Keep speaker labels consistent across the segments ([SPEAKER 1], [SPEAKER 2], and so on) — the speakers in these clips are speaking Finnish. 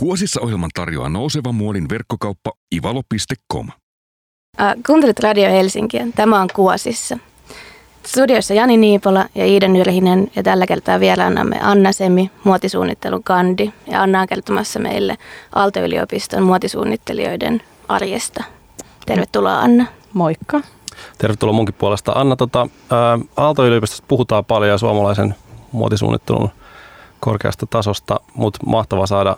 [SPEAKER 1] Kuosissa ohjelman tarjoaa nouseva muodin verkkokauppa ivalo.com.
[SPEAKER 2] Äh, kuuntelet Radio Helsinkiä. Tämä on Kuosissa. Studiossa Jani Niipola ja Iida Nyrhinen ja tällä kertaa vieraanamme Anna Semi, muotisuunnittelun kandi. Ja Anna on kertomassa meille Aalto-yliopiston muotisuunnittelijoiden arjesta. Tervetuloa Anna.
[SPEAKER 3] Moikka.
[SPEAKER 4] Tervetuloa munkin puolesta. Anna, tota, Aalto-yliopistosta puhutaan paljon suomalaisen muotisuunnittelun korkeasta tasosta, mutta mahtava saada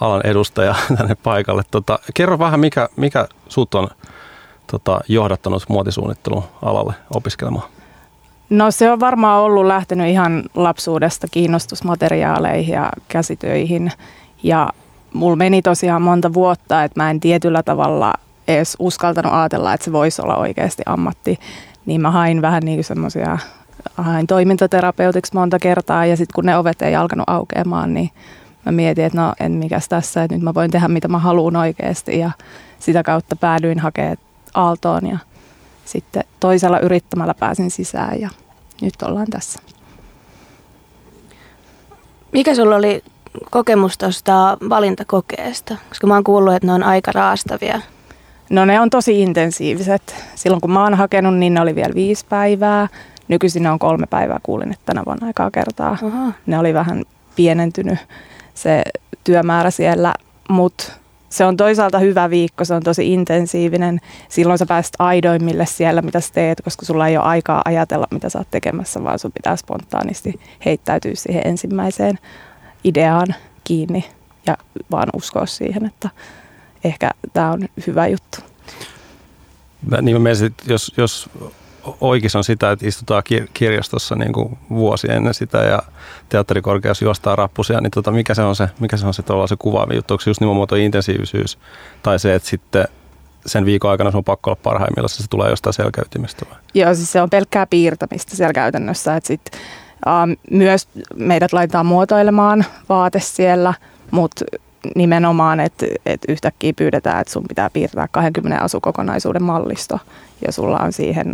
[SPEAKER 4] alan edustaja tänne paikalle. Tota, kerro vähän, mikä, mikä sut on tota, johdattanut muotisuunnittelun alalle opiskelemaan?
[SPEAKER 3] No se on varmaan ollut lähtenyt ihan lapsuudesta kiinnostusmateriaaleihin ja käsitöihin. Ja mulla meni tosiaan monta vuotta, että mä en tietyllä tavalla edes uskaltanut ajatella, että se voisi olla oikeasti ammatti. Niin mä hain vähän niin kuin semmoisia, hain toimintaterapeutiksi monta kertaa ja sitten kun ne ovet ei alkanut aukeamaan, niin mä mietin, että no en mikäs tässä, että nyt mä voin tehdä mitä mä haluan oikeasti ja sitä kautta päädyin hakemaan Aaltoon ja sitten toisella yrittämällä pääsin sisään ja nyt ollaan tässä.
[SPEAKER 2] Mikä sulla oli kokemus tuosta valintakokeesta? Koska mä oon kuullut, että ne on aika raastavia.
[SPEAKER 3] No ne on tosi intensiiviset. Silloin kun mä oon hakenut, niin ne oli vielä viisi päivää. Nykyisin ne on kolme päivää, kuulin, että tänä vuonna aikaa kertaa. Aha. Ne oli vähän pienentynyt se työmäärä siellä, mutta se on toisaalta hyvä viikko, se on tosi intensiivinen. Silloin sä pääset aidoimmille siellä, mitä sä teet, koska sulla ei ole aikaa ajatella, mitä sä oot tekemässä, vaan sun pitää spontaanisti heittäytyä siihen ensimmäiseen ideaan kiinni ja vaan uskoa siihen, että ehkä tämä on hyvä juttu.
[SPEAKER 4] Niin mä mietin, jos, jos oikeus on sitä, että istutaan kirjastossa niin kuin vuosi ennen sitä ja teatterikorkeassa juostaa rappusia, niin tota, mikä se on se, mikä se on se, se kuvaava juttu? Onko se just nimenomaan intensiivisyys tai se, että sitten sen viikon aikana sun on pakko olla parhaimmillaan, se tulee jostain selkäytimistä vai?
[SPEAKER 3] Joo, siis se on pelkkää piirtämistä siellä käytännössä, että sit, uh, myös meidät laitetaan muotoilemaan vaate siellä, mutta nimenomaan, että, että yhtäkkiä pyydetään, että sun pitää piirtää 20 asukokonaisuuden mallisto ja sulla on siihen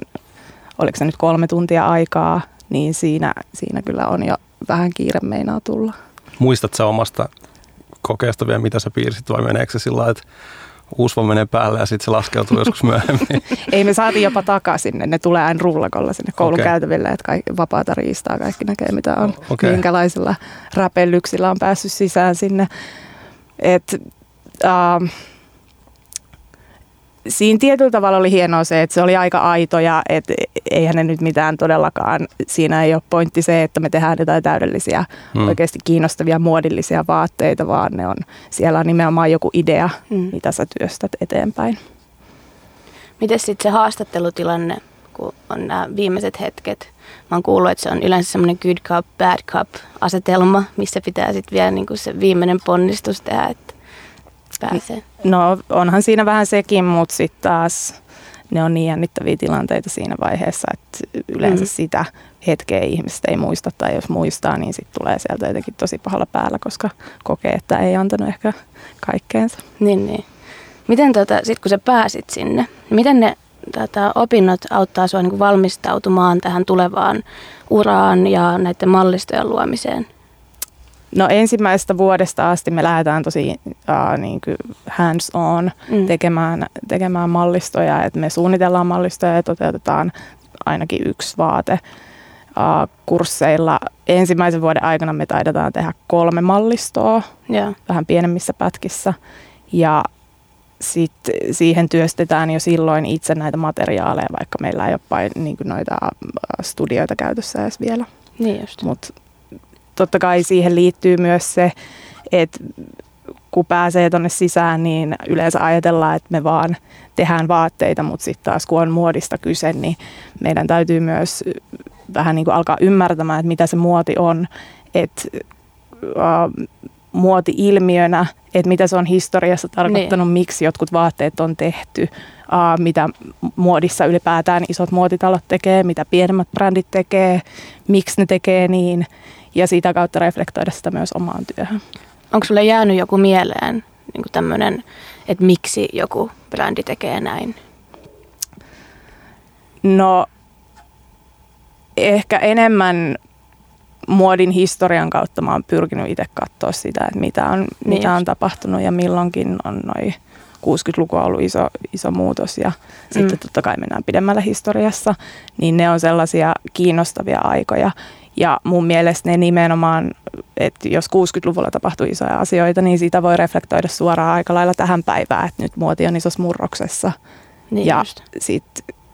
[SPEAKER 3] oliko se nyt kolme tuntia aikaa, niin siinä, siinä kyllä on jo vähän kiire meinaa tulla.
[SPEAKER 4] Muistat sä omasta kokeesta vielä, mitä sä piirsit vai meneekö se sillä että uusva menee päälle ja sitten se laskeutuu joskus myöhemmin?
[SPEAKER 3] Ei, me saatiin jopa takaisin. Ne tulee aina rullakolla sinne koulun okay. käytäville, että kaikki, vapaata riistaa kaikki näkee, mitä on. Okay. Minkälaisilla räpellyksillä on päässyt sisään sinne. Et, uh, siinä tietyllä tavalla oli hienoa se, että se oli aika aito ja et, eihän ne nyt mitään todellakaan, siinä ei ole pointti se, että me tehdään jotain täydellisiä, hmm. oikeasti kiinnostavia muodillisia vaatteita, vaan ne on, siellä on nimenomaan joku idea, hmm. mitä sä työstät eteenpäin.
[SPEAKER 2] Miten sitten se haastattelutilanne, kun on nämä viimeiset hetket? Mä oon kuullut, että se on yleensä semmoinen good cup, bad cup asetelma, missä pitää sitten vielä niin se viimeinen ponnistus tehdä, että pääsee?
[SPEAKER 3] No onhan siinä vähän sekin, mutta sitten taas ne on niin jännittäviä tilanteita siinä vaiheessa, että yleensä mm. sitä hetkeä ihmiset ei muista tai jos muistaa, niin sitten tulee sieltä jotenkin tosi pahalla päällä, koska kokee, että ei antanut ehkä kaikkeensa.
[SPEAKER 2] Niin, niin. Miten tota, sit kun sä pääsit sinne, miten ne tota, opinnot auttaa sinua niin valmistautumaan tähän tulevaan uraan ja näiden mallistojen luomiseen?
[SPEAKER 3] No ensimmäisestä vuodesta asti me lähdetään tosi uh, niin hands on mm. tekemään, tekemään mallistoja, että me suunnitellaan mallistoja ja toteutetaan ainakin yksi vaate uh, kursseilla. Ensimmäisen vuoden aikana me taidetaan tehdä kolme mallistoa, yeah. vähän pienemmissä pätkissä ja sitten siihen työstetään jo silloin itse näitä materiaaleja, vaikka meillä ei ole pain, niin noita studioita käytössä edes vielä.
[SPEAKER 2] Niin just.
[SPEAKER 3] Mut totta kai siihen liittyy myös se, että kun pääsee tuonne sisään, niin yleensä ajatellaan, että me vaan tehdään vaatteita, mutta sitten taas kun on muodista kyse, niin meidän täytyy myös vähän niin kuin alkaa ymmärtämään, että mitä se muoti on, että uh, muoti ilmiönä, että mitä se on historiassa tarkoittanut, niin. miksi jotkut vaatteet on tehty, uh, mitä muodissa ylipäätään isot muotitalot tekee, mitä pienemmät brändit tekee, miksi ne tekee niin ja sitä kautta reflektoida sitä myös omaan työhön.
[SPEAKER 2] Onko sulle jäänyt joku mieleen niin tämmöinen, että miksi joku brändi tekee näin?
[SPEAKER 3] No ehkä enemmän muodin historian kautta mä oon pyrkinyt itse katsoa sitä, että mitä on,
[SPEAKER 2] Niin
[SPEAKER 3] mitä on tapahtunut ja milloinkin on noin 60-luku on ollut iso, iso muutos ja mm. sitten totta kai mennään pidemmällä historiassa, niin ne on sellaisia kiinnostavia aikoja. Ja mun mielestä ne nimenomaan, että jos 60-luvulla tapahtui isoja asioita, niin sitä voi reflektoida suoraan aika lailla tähän päivään, että nyt muoti on isossa murroksessa.
[SPEAKER 2] Niin
[SPEAKER 3] ja
[SPEAKER 2] just.
[SPEAKER 3] sit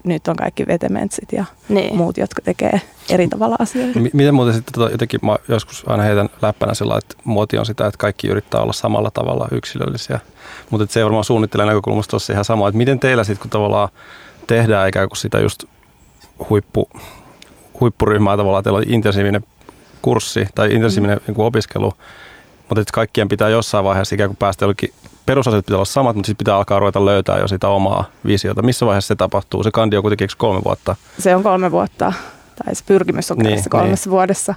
[SPEAKER 3] nyt on kaikki vetementsit ja
[SPEAKER 2] Niin.
[SPEAKER 3] muut, jotka tekee eri tavalla asioita.
[SPEAKER 4] M- miten muuten sitten tota, jotenkin mä joskus aina heitän läppänä sillä että muoti on sitä, että kaikki yrittää olla samalla tavalla yksilöllisiä. Mutta se ei varmaan suunnittelijan näkökulmasta ole ihan sama. Että miten teillä sitten, kun tavallaan tehdään ikään kuin sitä just huippu, huippuryhmää tavallaan, teillä on intensiivinen kurssi tai intensiivinen mm. niin opiskelu, mutta että kaikkien pitää jossain vaiheessa ikään kuin päästä jollekin perusasiat pitää olla samat, mutta sitten pitää alkaa ruveta löytää jo sitä omaa visiota. Missä vaiheessa se tapahtuu? Se kandi on kuitenkin kolme vuotta.
[SPEAKER 3] Se on kolme vuotta, tai se pyrkimys on
[SPEAKER 4] niin,
[SPEAKER 3] kolmessa niin. vuodessa.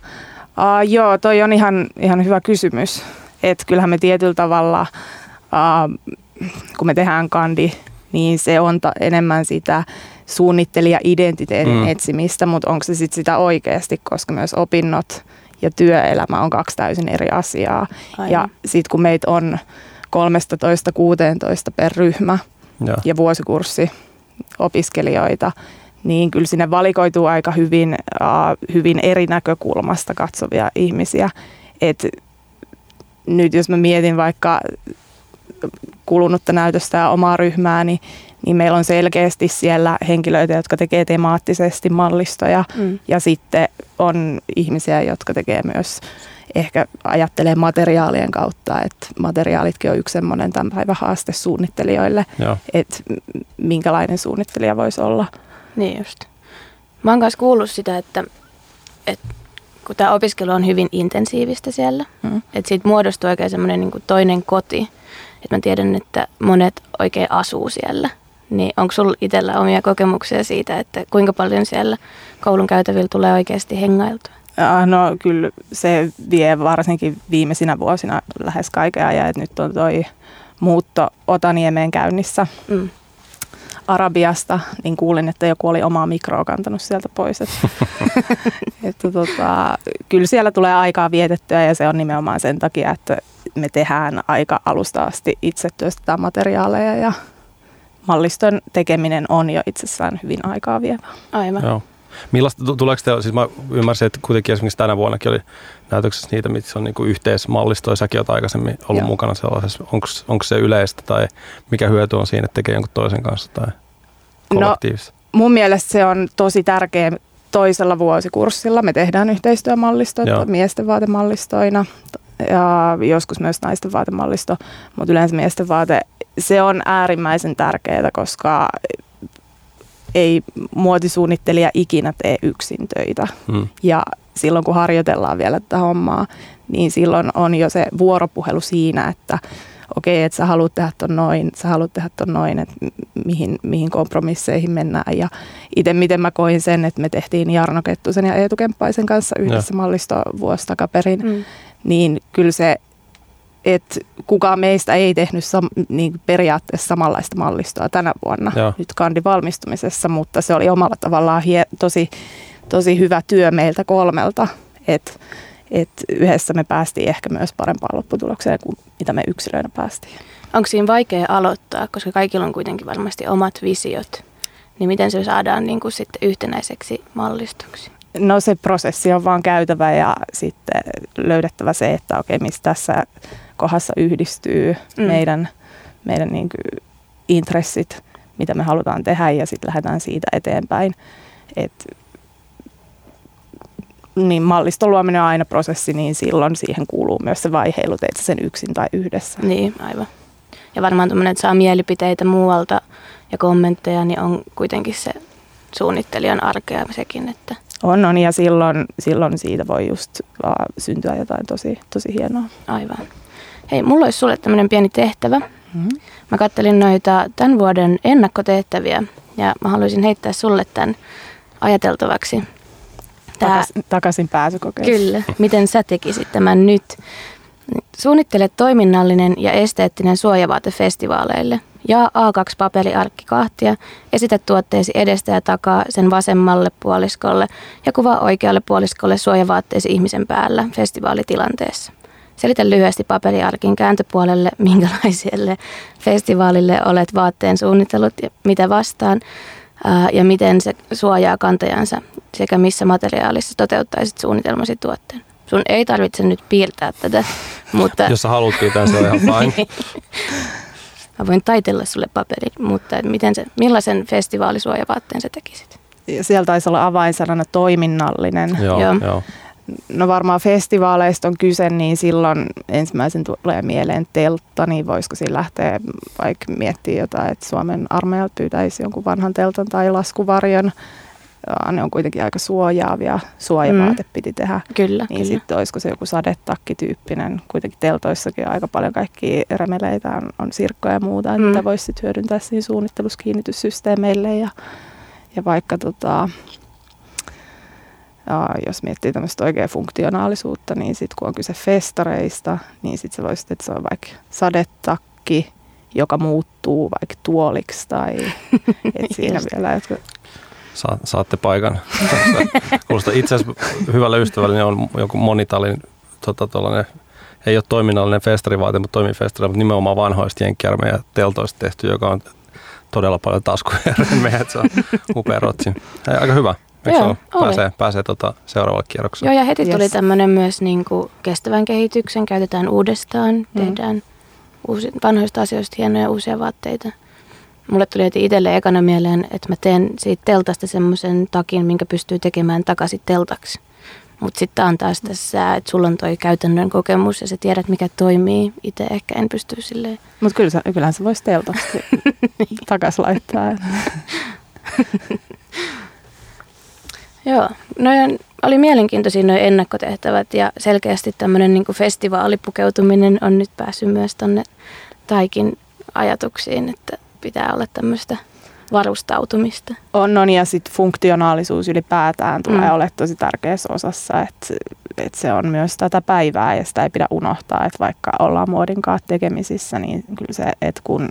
[SPEAKER 3] Uh, joo, toi on ihan, ihan hyvä kysymys. Että kyllähän me tietyllä tavalla, uh, kun me tehdään kandi, niin se on ta- enemmän sitä suunnittelija-identiteetin
[SPEAKER 4] Mm.
[SPEAKER 3] etsimistä, mutta onko se sitten sitä oikeasti, koska myös opinnot ja työelämä on kaksi täysin eri asiaa.
[SPEAKER 2] Aivan.
[SPEAKER 3] Ja sitten kun meitä on 13-16 per ryhmä,
[SPEAKER 4] Ja.
[SPEAKER 3] ja vuosikurssi opiskelijoita, niin kyllä sinne valikoituu aika hyvin, uh, hyvin eri näkökulmasta katsovia ihmisiä. Et nyt jos mä mietin vaikka kulunutta näytöstä ja omaa ryhmää, niin, niin meillä on selkeästi siellä henkilöitä, jotka tekee temaattisesti mallistoja
[SPEAKER 2] Mm.
[SPEAKER 3] ja sitten on ihmisiä, jotka tekee myös ehkä ajattelee materiaalien kautta, että materiaalitkin on yksi semmoinen tämän päivän haaste suunnittelijoille,
[SPEAKER 4] Joo.
[SPEAKER 3] että minkälainen suunnittelija voisi olla.
[SPEAKER 2] Niin just. Mä oon myös kuullut sitä, että, että kun tämä opiskelu on hyvin intensiivistä siellä,
[SPEAKER 3] Mm.
[SPEAKER 2] että siitä muodostuu oikein semmoinen niin toinen koti. Että mä tiedän, että monet oikein asuu siellä. Niin onko sulla itsellä omia kokemuksia siitä, että kuinka paljon siellä koulun käytävillä tulee oikeasti hengailtua?
[SPEAKER 3] Ah, No kyllä se vie varsinkin viimeisinä vuosina lähes kaiken ajan, että nyt on toi muutto Otaniemeen käynnissä
[SPEAKER 2] Mm.
[SPEAKER 3] Arabiasta, niin kuulin, että joku oli omaa mikroa kantanut sieltä pois. Että, että tota, kyllä siellä tulee aikaa vietettyä ja se on nimenomaan sen takia, että me tehdään aika alusta asti itse työstetään materiaaleja ja malliston tekeminen on jo itsessään hyvin aikaa vievää.
[SPEAKER 2] Aivan.
[SPEAKER 4] Joo. Millaista, tu- tuleeko te, siis mä ymmärsin, että kuitenkin esimerkiksi tänä vuonnakin oli näytöksessä niitä, missä on niinku yhteismallistoja, säkin olet aikaisemmin ollut
[SPEAKER 3] Joo.
[SPEAKER 4] mukana sellaisessa. Onko se yleistä tai mikä hyöty on siinä, että tekee jonkun toisen kanssa tai kollektiivisesti?
[SPEAKER 3] mun mielestä se on tosi tärkeä toisella vuosikurssilla. Me tehdään yhteistyömallistot
[SPEAKER 4] Joo.
[SPEAKER 3] miesten vaatemallistoina ja joskus myös naisten vaatemallisto, mutta yleensä miesten vaate, se on äärimmäisen tärkeää, koska ei muotisuunnittelija ikinä tee yksin töitä.
[SPEAKER 4] Hmm.
[SPEAKER 3] Ja silloin kun harjoitellaan vielä tätä hommaa, niin silloin on jo se vuoropuhelu siinä, että okei, että sä haluat tehdä ton noin, sä haluat tehdä ton noin, että mihin, mihin kompromisseihin mennään. Ja itse miten mä koin sen, että me tehtiin Jarno Kettusen ja Eetu Kemppaisen kanssa yhdessä mallisto vuosi takaperin,
[SPEAKER 2] Mm.
[SPEAKER 3] Niin kyllä se, että kukaan meistä ei tehnyt sam- niin periaatteessa samanlaista mallistoa tänä vuonna
[SPEAKER 4] Joo.
[SPEAKER 3] nyt kandin valmistumisessa, mutta se oli omalla tavallaan hie- tosi, tosi hyvä työ meiltä kolmelta, että et yhdessä me päästiin ehkä myös parempaan lopputulokseen kuin mitä me yksilöinä päästiin.
[SPEAKER 2] Onko siinä vaikea aloittaa, koska kaikilla on kuitenkin varmasti omat visiot, niin miten se saadaan niin kuin sitten yhtenäiseksi mallistoksi?
[SPEAKER 3] No se prosessi on vaan käytävä ja sitten löydettävä se, että okei, mistä tässä kohdassa yhdistyy
[SPEAKER 2] Mm.
[SPEAKER 3] meidän, meidän niin kuin intressit, mitä me halutaan tehdä ja sitten lähdetään siitä eteenpäin. Et, niin malliston luominen on aina prosessi, niin silloin siihen kuuluu myös se vaiheilu, teet sä sen yksin tai yhdessä.
[SPEAKER 2] Niin, aivan. Ja varmaan tuommoinen, että saa mielipiteitä muualta ja kommentteja, niin on kuitenkin se suunnittelijan arkea sekin, että
[SPEAKER 3] On, on ja silloin, silloin siitä voi just vaan syntyä jotain tosi, tosi hienoa.
[SPEAKER 2] aivan. Hei, mulla olisi sulle tämmöinen pieni tehtävä.
[SPEAKER 3] Mm-hmm.
[SPEAKER 2] Mä kattelin noita tämän vuoden ennakkotehtäviä ja mä haluaisin heittää sulle tämän ajateltavaksi. Tää,
[SPEAKER 3] Takas, takaisin pääsykokeiluun.
[SPEAKER 2] Kyllä, miten sä tekisit tämän nyt? Suunnittele toiminnallinen ja esteettinen suojavaate festivaaleille. Ja A2 paperiarkki kahtia, esitä tuotteesi edestä ja takaa sen vasemmalle puoliskolle ja kuvaa oikealle puoliskolle suojavaatteesi ihmisen päällä festivaalitilanteessa. Selitä lyhyesti paperiarkin kääntöpuolelle, minkälaiselle festivaalille olet vaatteen suunnitellut ja mitä vastaan ja miten se suojaa kantajansa sekä missä materiaalissa toteuttaisit suunnitelmasi tuotteen. Sun ei tarvitse nyt piirtää tätä, mutta...
[SPEAKER 4] Jos sä haluat piirtää, se on ihan fine.
[SPEAKER 2] Mä voin taitella sulle paperin, mutta miten se, millaisen festivaalisuojavaatteen sä tekisit?
[SPEAKER 3] Ja siellä taisi olla avainsanana toiminnallinen.
[SPEAKER 4] Joo, joo. joo.
[SPEAKER 3] No varmaan festivaaleista on kyse, niin silloin ensimmäisen tulee mieleen teltta, niin voisiko siinä lähteä vaikka miettiä jotain, että Suomen armeijalta pyytäisi jonkun vanhan teltan tai laskuvarjon. Ne on kuitenkin aika suojaavia, suojavaate mm. piti tehdä.
[SPEAKER 2] Kyllä,
[SPEAKER 3] Niin sitten olisiko se joku sadetakkityyppinen, kuitenkin teltoissakin aika paljon kaikki remeleitä on, on sirkkoja ja muuta, mm. mitä voisi sitten hyödyntää siinä suunnittelussa kiinnityssysteemeille ja, ja vaikka tota, ja jos miettii tämmöistä oikea funktionaalisuutta, niin sitten kun on kyse festareista, niin sitten se voisi, että se on vaikka sadetakki, joka muuttuu vaikka tuoliksi tai et siinä vielä jotka
[SPEAKER 4] Sa- saatte paikan. Kuulostaa itse asiassa hyvällä ystävällä niin on joku monitalin, tota, tollainen, ei ole toiminnallinen festarivaate, mutta toimii festari, mutta nimenomaan vanhoista jenkkiarmeijan teltoista tehty, joka on todella paljon taskuja että se on upea rotsi. Hei, aika hyvä. Eikö
[SPEAKER 2] Joo,
[SPEAKER 4] ole?
[SPEAKER 2] oli.
[SPEAKER 4] Pääsee, pääsee tota seuraavalle kierrokselle.
[SPEAKER 2] Joo, ja heti tuli
[SPEAKER 3] Yes.
[SPEAKER 2] tämmöinen myös niin kuin kestävän kehityksen, käytetään uudestaan,
[SPEAKER 3] Mm.
[SPEAKER 2] tehdään uusi, vanhoista asioista hienoja uusia vaatteita. Mulle tuli heti itselle ekana mieleen, että mä teen siitä teltasta semmoisen takin, minkä pystyy tekemään takaisin teltaksi. Mutta sitten on taas tässä, että sulla on toi käytännön kokemus ja sä tiedät, mikä toimii. Itse ehkä en pysty silleen.
[SPEAKER 3] Mutta kyllä, sä- kyllähän se voisi teltasta takas laittaa.
[SPEAKER 2] Joo, no oli mielenkiintoisia nuo ennakkotehtävät ja selkeästi tämmöinen niin festivaalipukeutuminen on nyt päässyt myös tonne Taikin ajatuksiin, että pitää olla tämmöistä varustautumista.
[SPEAKER 3] On, on ja sitten funktionaalisuus ylipäätään tulee
[SPEAKER 2] Mm.
[SPEAKER 3] olemaan tosi tärkeässä osassa, että et se on myös tätä päivää ja sitä ei pidä unohtaa, että vaikka ollaan muodin kanssa tekemisissä, niin kyllä se, että kun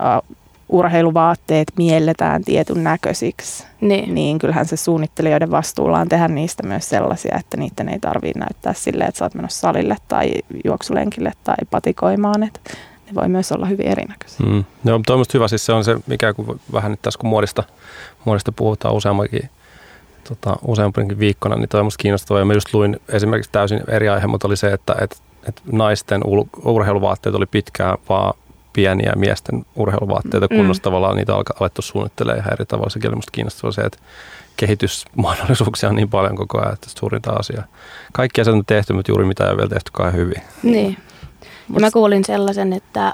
[SPEAKER 3] uh, urheiluvaatteet mielletään tietyn näköisiksi,
[SPEAKER 2] Niin,
[SPEAKER 3] niin kyllähän se suunnittelijoiden vastuulla on tehdä niistä myös sellaisia, että niiden ei tarvitse näyttää silleen, että sä oot menossa salille tai juoksulenkille tai patikoimaan, että ne voi myös olla hyvin erinäköisiä.
[SPEAKER 4] Mm. Joo, mutta on musta hyvä. Siis se on se, mikä kun vähän nyt tässä kun muodista, muodista puhutaan useammankin, tota, useampankin viikkona, niin toi on musta kiinnostavaa. Ja mä just luin esimerkiksi täysin eri aihe, mutta oli se, että et, et naisten ul- urheiluvaatteet oli pitkään vaan pieniä miesten urheiluvaatteita,
[SPEAKER 2] Mm.
[SPEAKER 4] kunnossa tavallaan niitä alka- alettu suunnittelemaan ihan eri tavalla. Sekin oli musta kiinnostavaa se, että kehitysmahdollisuuksia on niin paljon koko ajan, että suurinta asiaa. Kaikki asiat on tehty, mutta juuri mitä ei ole vielä tehty kai hyvin.
[SPEAKER 2] niin. Ja mä kuulin sellaisen, että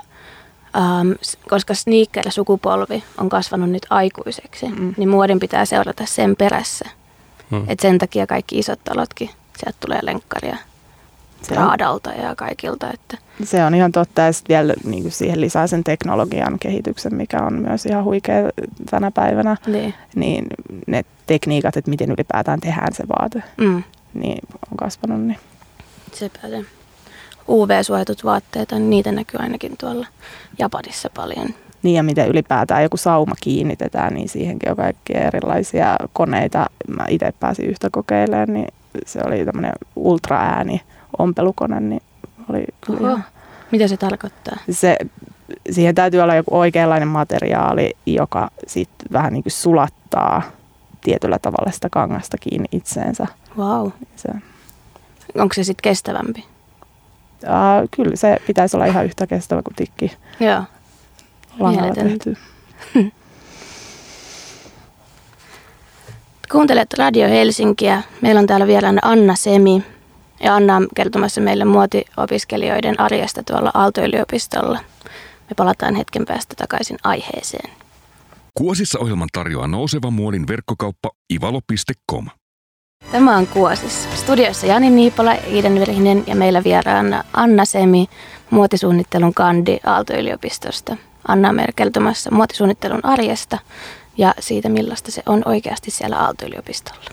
[SPEAKER 2] ähm, koska sneaker-sukupolvi on kasvanut nyt aikuiseksi,
[SPEAKER 3] Mm.
[SPEAKER 2] niin muodin pitää seurata sen perässä.
[SPEAKER 4] Hmm.
[SPEAKER 2] Et sen takia kaikki isot talotkin, sieltä tulee lenkkaria
[SPEAKER 3] Se
[SPEAKER 2] Raadalta ja kaikilta. Että,
[SPEAKER 3] se on ihan totta ja sitten vielä niin kuin siihen lisää sen teknologian kehityksen, mikä on myös ihan huikea tänä päivänä.
[SPEAKER 2] niin.
[SPEAKER 3] Niin ne tekniikat, että miten ylipäätään tehdään se vaate,
[SPEAKER 2] Mm.
[SPEAKER 3] niin on kasvanut. Niin.
[SPEAKER 2] Se. UV-suojatut vaatteet, niin niitä näkyy ainakin tuolla Japanissa paljon.
[SPEAKER 3] Niin ja miten ylipäätään joku sauma kiinnitetään, niin siihenkin on kaikkia erilaisia koneita. Mä itse pääsin yhtä kokeilemaan, niin se oli tämmöinen ultraääni ompelukone, niin oli kyllä
[SPEAKER 2] Oho.
[SPEAKER 3] ihan-
[SPEAKER 2] Mitä se tarkoittaa?
[SPEAKER 3] se, siihen täytyy olla joku oikeanlainen materiaali, joka sitten vähän niin kuin sulattaa tietyllä tavalla sitä kangasta kiinni itseensä.
[SPEAKER 2] Wow.
[SPEAKER 3] Se,
[SPEAKER 2] Onko se sitten kestävämpi?
[SPEAKER 3] Ää, kyllä se pitäisi olla ihan yhtä kestävä kuin tikki
[SPEAKER 2] Joo.
[SPEAKER 3] langalla tehty.
[SPEAKER 2] Kuuntelet Radio Helsinkiä. Meillä on täällä vielä Anna Semi. Ja Anna on kertomassa meille muotiopiskelijoiden arjesta tuolla Aalto-yliopistolla. Me palataan hetken päästä takaisin aiheeseen.
[SPEAKER 1] Kuosissa ohjelman tarjoaa nouseva muodin verkkokauppa ivalo.com.
[SPEAKER 2] Tämä on Kuosissa. Studiossa Jani Niipola, Iiden Virhinen ja meillä vieraana Anna Semi, muotisuunnittelun kandi Aalto-yliopistosta. Anna on meille kertomassa muotisuunnittelun arjesta ja siitä, millaista se on oikeasti siellä Aalto-yliopistolla.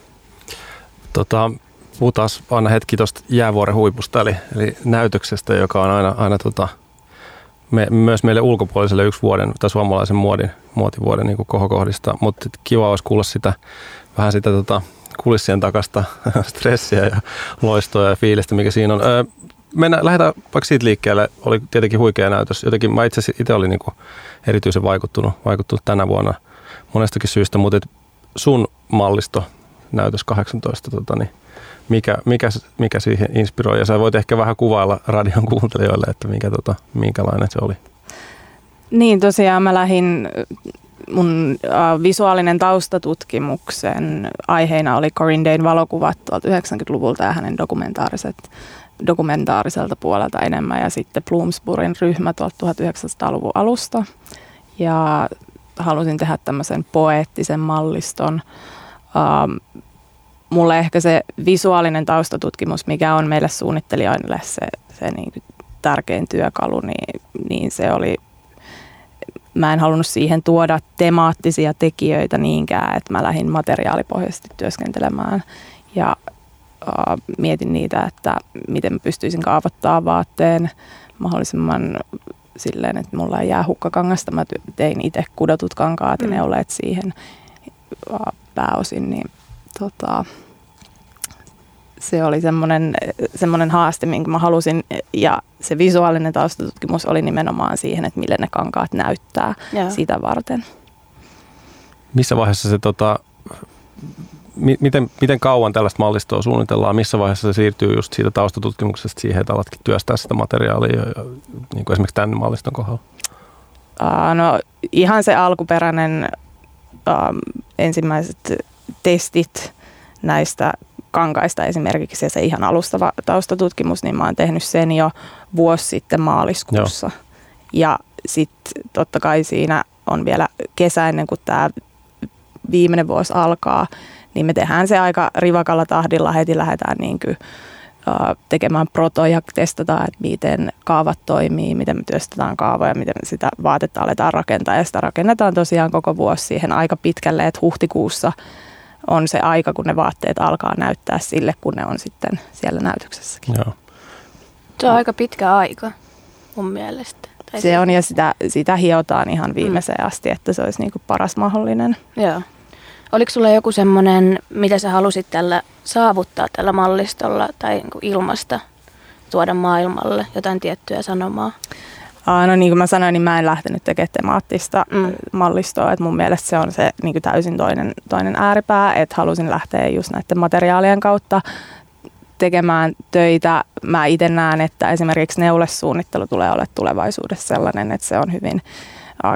[SPEAKER 4] Tota, puhutaan aina hetki tuosta jäävuoren huipusta, eli, eli näytöksestä, joka on aina, aina tota, me, myös meille ulkopuoliselle yksi vuoden tai suomalaisen muodin, muotivuoden niin kohokohdista, mutta kiva olisi kuulla sitä, vähän sitä tota, kulissien takasta stressiä ja loistoa ja fiilistä, mikä siinä on. Öö, mennään, lähdetään vaikka siitä liikkeelle. Oli tietenkin huikea näytös. Jotenkin mä itse itse olin niin erityisen vaikuttunut, vaikuttunut tänä vuonna monestakin syystä, mutta sun mallisto näytös 18, tota, niin mikä, mikä, mikä siihen inspiroi? Ja sä voit ehkä vähän kuvailla radion kuuntelijoille, että mikä, tota, minkälainen se oli.
[SPEAKER 3] Niin, tosiaan mä lähdin mun äh, visuaalinen taustatutkimuksen aiheena oli Corinne Dayn valokuvat 1990-luvulta ja hänen dokumentaariset dokumentaariselta puolelta enemmän ja sitten Bloomsburyn ryhmä 1900-luvun alusta. Ja halusin tehdä tämmöisen poeettisen malliston. Ähm, mulle ehkä se visuaalinen taustatutkimus, mikä on meille suunnittelijoille se, se niin tärkein työkalu, niin, niin se oli mä en halunnut siihen tuoda temaattisia tekijöitä niinkään, että mä lähdin materiaalipohjaisesti työskentelemään ja äh, mietin niitä, että miten mä pystyisin kaavoittamaan vaatteen mahdollisimman silleen, että mulla ei jää hukkakangasta. Mä tein itse kudotut kankaat ja ne mm. olleet siihen äh, pääosin, niin tota, se oli semmoinen, semmoinen haaste, minkä mä halusin, ja se visuaalinen taustatutkimus oli nimenomaan siihen, että millä ne kankaat näyttää Joo. sitä varten.
[SPEAKER 4] Missä vaiheessa se, tota, miten, miten kauan tällaista mallistoa suunnitellaan, missä vaiheessa se siirtyy just siitä taustatutkimuksesta siihen, että alatkin työstää sitä materiaalia, niin kuin esimerkiksi tämän malliston kohdalla?
[SPEAKER 3] Uh, no ihan se alkuperäinen uh, ensimmäiset testit näistä kankaista esimerkiksi ja se ihan alustava taustatutkimus, niin mä oon tehnyt sen jo vuosi sitten maaliskuussa. Joo. Ja sitten totta kai siinä on vielä kesä ennen kuin tämä viimeinen vuosi alkaa, niin me tehdään se aika rivakalla tahdilla, heti lähdetään niin kuin, tekemään protoja, testataan, että miten kaavat toimii, miten me työstetään kaavoja, miten sitä vaatetta aletaan rakentaa. Ja sitä rakennetaan tosiaan koko vuosi siihen aika pitkälle, että huhtikuussa – on se aika, kun ne vaatteet alkaa näyttää sille, kun ne on sitten siellä näytöksessäkin. Joo.
[SPEAKER 2] Se on aika pitkä aika mun mielestä.
[SPEAKER 3] Tai se on ja sitä, sitä hiotaan ihan viimeiseen mm. asti, että se olisi niin kuin paras mahdollinen.
[SPEAKER 2] Joo. Oliko sulla joku semmoinen, mitä sä halusit tällä saavuttaa tällä mallistolla tai niin ilmasta tuoda maailmalle jotain tiettyä sanomaa?
[SPEAKER 3] No niin kuin mä sanoin, niin mä en lähtenyt tekemään temaattista mm. mallistoa. Että mun mielestä se on se niin kuin täysin toinen, toinen ääripää, että halusin lähteä just näiden materiaalien kautta tekemään töitä. Mä itse näen, että esimerkiksi neulesuunnittelu tulee olemaan tulevaisuudessa sellainen, että se on hyvin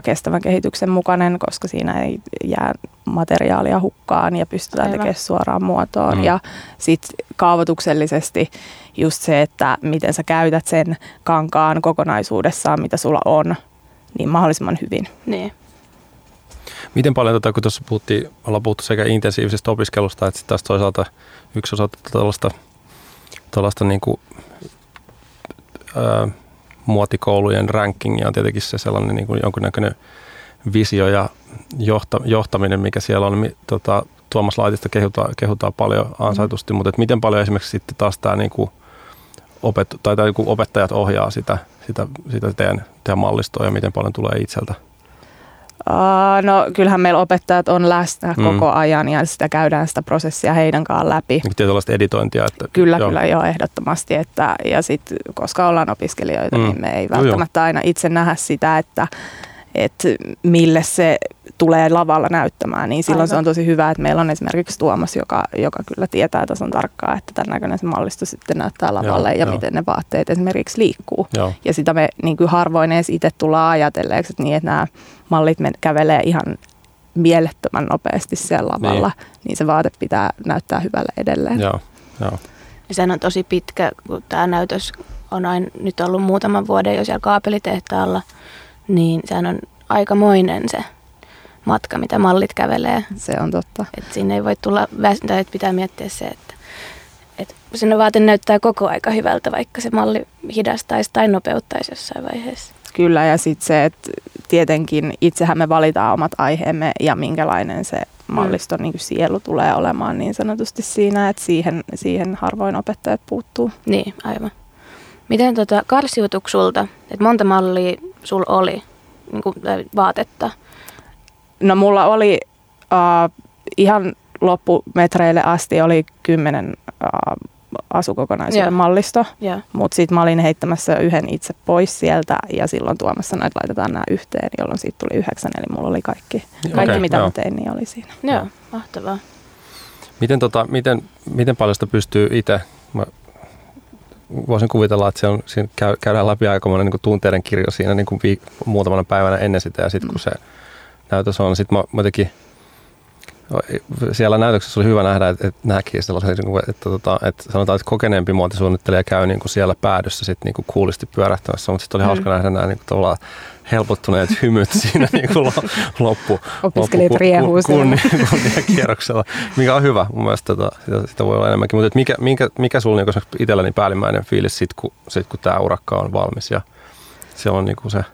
[SPEAKER 3] kestävän kehityksen mukainen, koska siinä ei jää materiaalia hukkaan ja pystytään Aivan. tekemään suoraan muotoon. Mm. Ja sitten kaavoituksellisesti just se, että miten sä käytät sen kankaan kokonaisuudessaan, mitä sulla on, niin mahdollisimman hyvin.
[SPEAKER 2] Niin.
[SPEAKER 4] Miten paljon, tota, kun tuossa puhuttiin, ollaan puhuttu sekä intensiivisestä opiskelusta, että taas toisaalta yksi osa tuollaista, tuollaista niin kuin, ää, muotikoulujen rankingia on tietenkin se sellainen niin kuin jonkunnäköinen visio ja johta, johtaminen, mikä siellä on. Tota, Tuomas Laitista kehutaan, kehutaan paljon ansaitusti, mm. mutta miten paljon esimerkiksi sitten taas tämä niin kuin opet, tai, tai kun opettajat ohjaa sitä, sitä, sitä teidän, teidän mallistoa ja miten paljon tulee itseltä?
[SPEAKER 3] Uh, no kyllähän meillä opettajat on läsnä mm. koko ajan ja sitä käydään sitä prosessia heidän kanssaan läpi.
[SPEAKER 4] Niin tietynlaista editointia. Että,
[SPEAKER 3] kyllä, joo. kyllä joo, ehdottomasti. Että, ja sitten koska ollaan opiskelijoita, mm. niin me ei välttämättä no, aina itse nähdä sitä, että että mille se tulee lavalla näyttämään, niin silloin Aivan. se on tosi hyvä, että meillä on esimerkiksi Tuomas, joka, joka kyllä tietää tason tarkkaan, että tämän näköinen se mallisto sitten näyttää lavalle joo, ja joo. miten ne vaatteet esimerkiksi liikkuu. Joo. Ja sitä me niin kuin harvoin edes itse tullaan ajatelleeksi, että niin, että nämä mallit kävelee ihan mielettömän nopeasti siellä lavalla, niin, niin se vaate pitää näyttää hyvälle edelleen.
[SPEAKER 4] Joo, joo.
[SPEAKER 2] Ja sehän on tosi pitkä, kun tämä näytös on aina nyt ollut muutaman vuoden jo siellä kaapelitehtaalla, niin sehän on aikamoinen se matka, mitä mallit kävelee.
[SPEAKER 3] Se on totta.
[SPEAKER 2] Et sinne ei voi tulla väsyntää, että pitää miettiä se, että et sinne vaate näyttää koko aika hyvältä, vaikka se malli hidastaisi tai nopeuttaisi jossain vaiheessa.
[SPEAKER 3] Kyllä, ja sitten se, että tietenkin itsehän me valitaan omat aiheemme ja minkälainen se malliston niin sielu tulee olemaan niin sanotusti siinä, että siihen, siihen harvoin opettajat puuttuu.
[SPEAKER 2] Niin, aivan. Miten tota, karsiutuiko sulta, että monta mallia sul oli niin kuin, vaatetta?
[SPEAKER 3] No mulla oli uh, ihan loppumetreille asti oli kymmenen uh, asukokonaisuuden yeah. mallisto,
[SPEAKER 2] yeah.
[SPEAKER 3] mutta sitten mä olin heittämässä yhden itse pois sieltä ja silloin tuomassa näitä laitetaan nämä yhteen, jolloin siitä tuli yhdeksän, eli mulla oli kaikki, kaikki okay, mitä joo. mä tein, niin oli siinä.
[SPEAKER 2] Joo, mahtavaa.
[SPEAKER 4] Miten, tota, miten, miten paljon sitä pystyy itse, mä voisin kuvitella, että se on, siinä käy, käydään läpi aikamoinen niin tunteiden kirjo siinä niin kuin viik- muutamana päivänä ennen sitä ja sitten kun mm. se näytös on, sitten mä, mä tekin siellä näytöksessä oli hyvä nähdä, että, että näki sellaisen, että, että, että, että sanotaan, että kokeneempi muotisuunnittelija käy niin kuin siellä päädyssä sitten niin kuin kuulisti pyörähtämässä, mutta sitten oli mm. hauska nähdä nämä niin kuin, helpottuneet hymyt siinä niin kuin loppu,
[SPEAKER 3] Opiskelijat riehuu
[SPEAKER 4] kun, kierroksella, mikä on hyvä. Mun mielestä tota, sitä, sitä, voi olla enemmänkin. Mutta mikä, mikä, mikä sulla niin itselläni päällimmäinen fiilis sitten, kun, sit, kun tämä urakka on valmis ja siellä on niin kuin se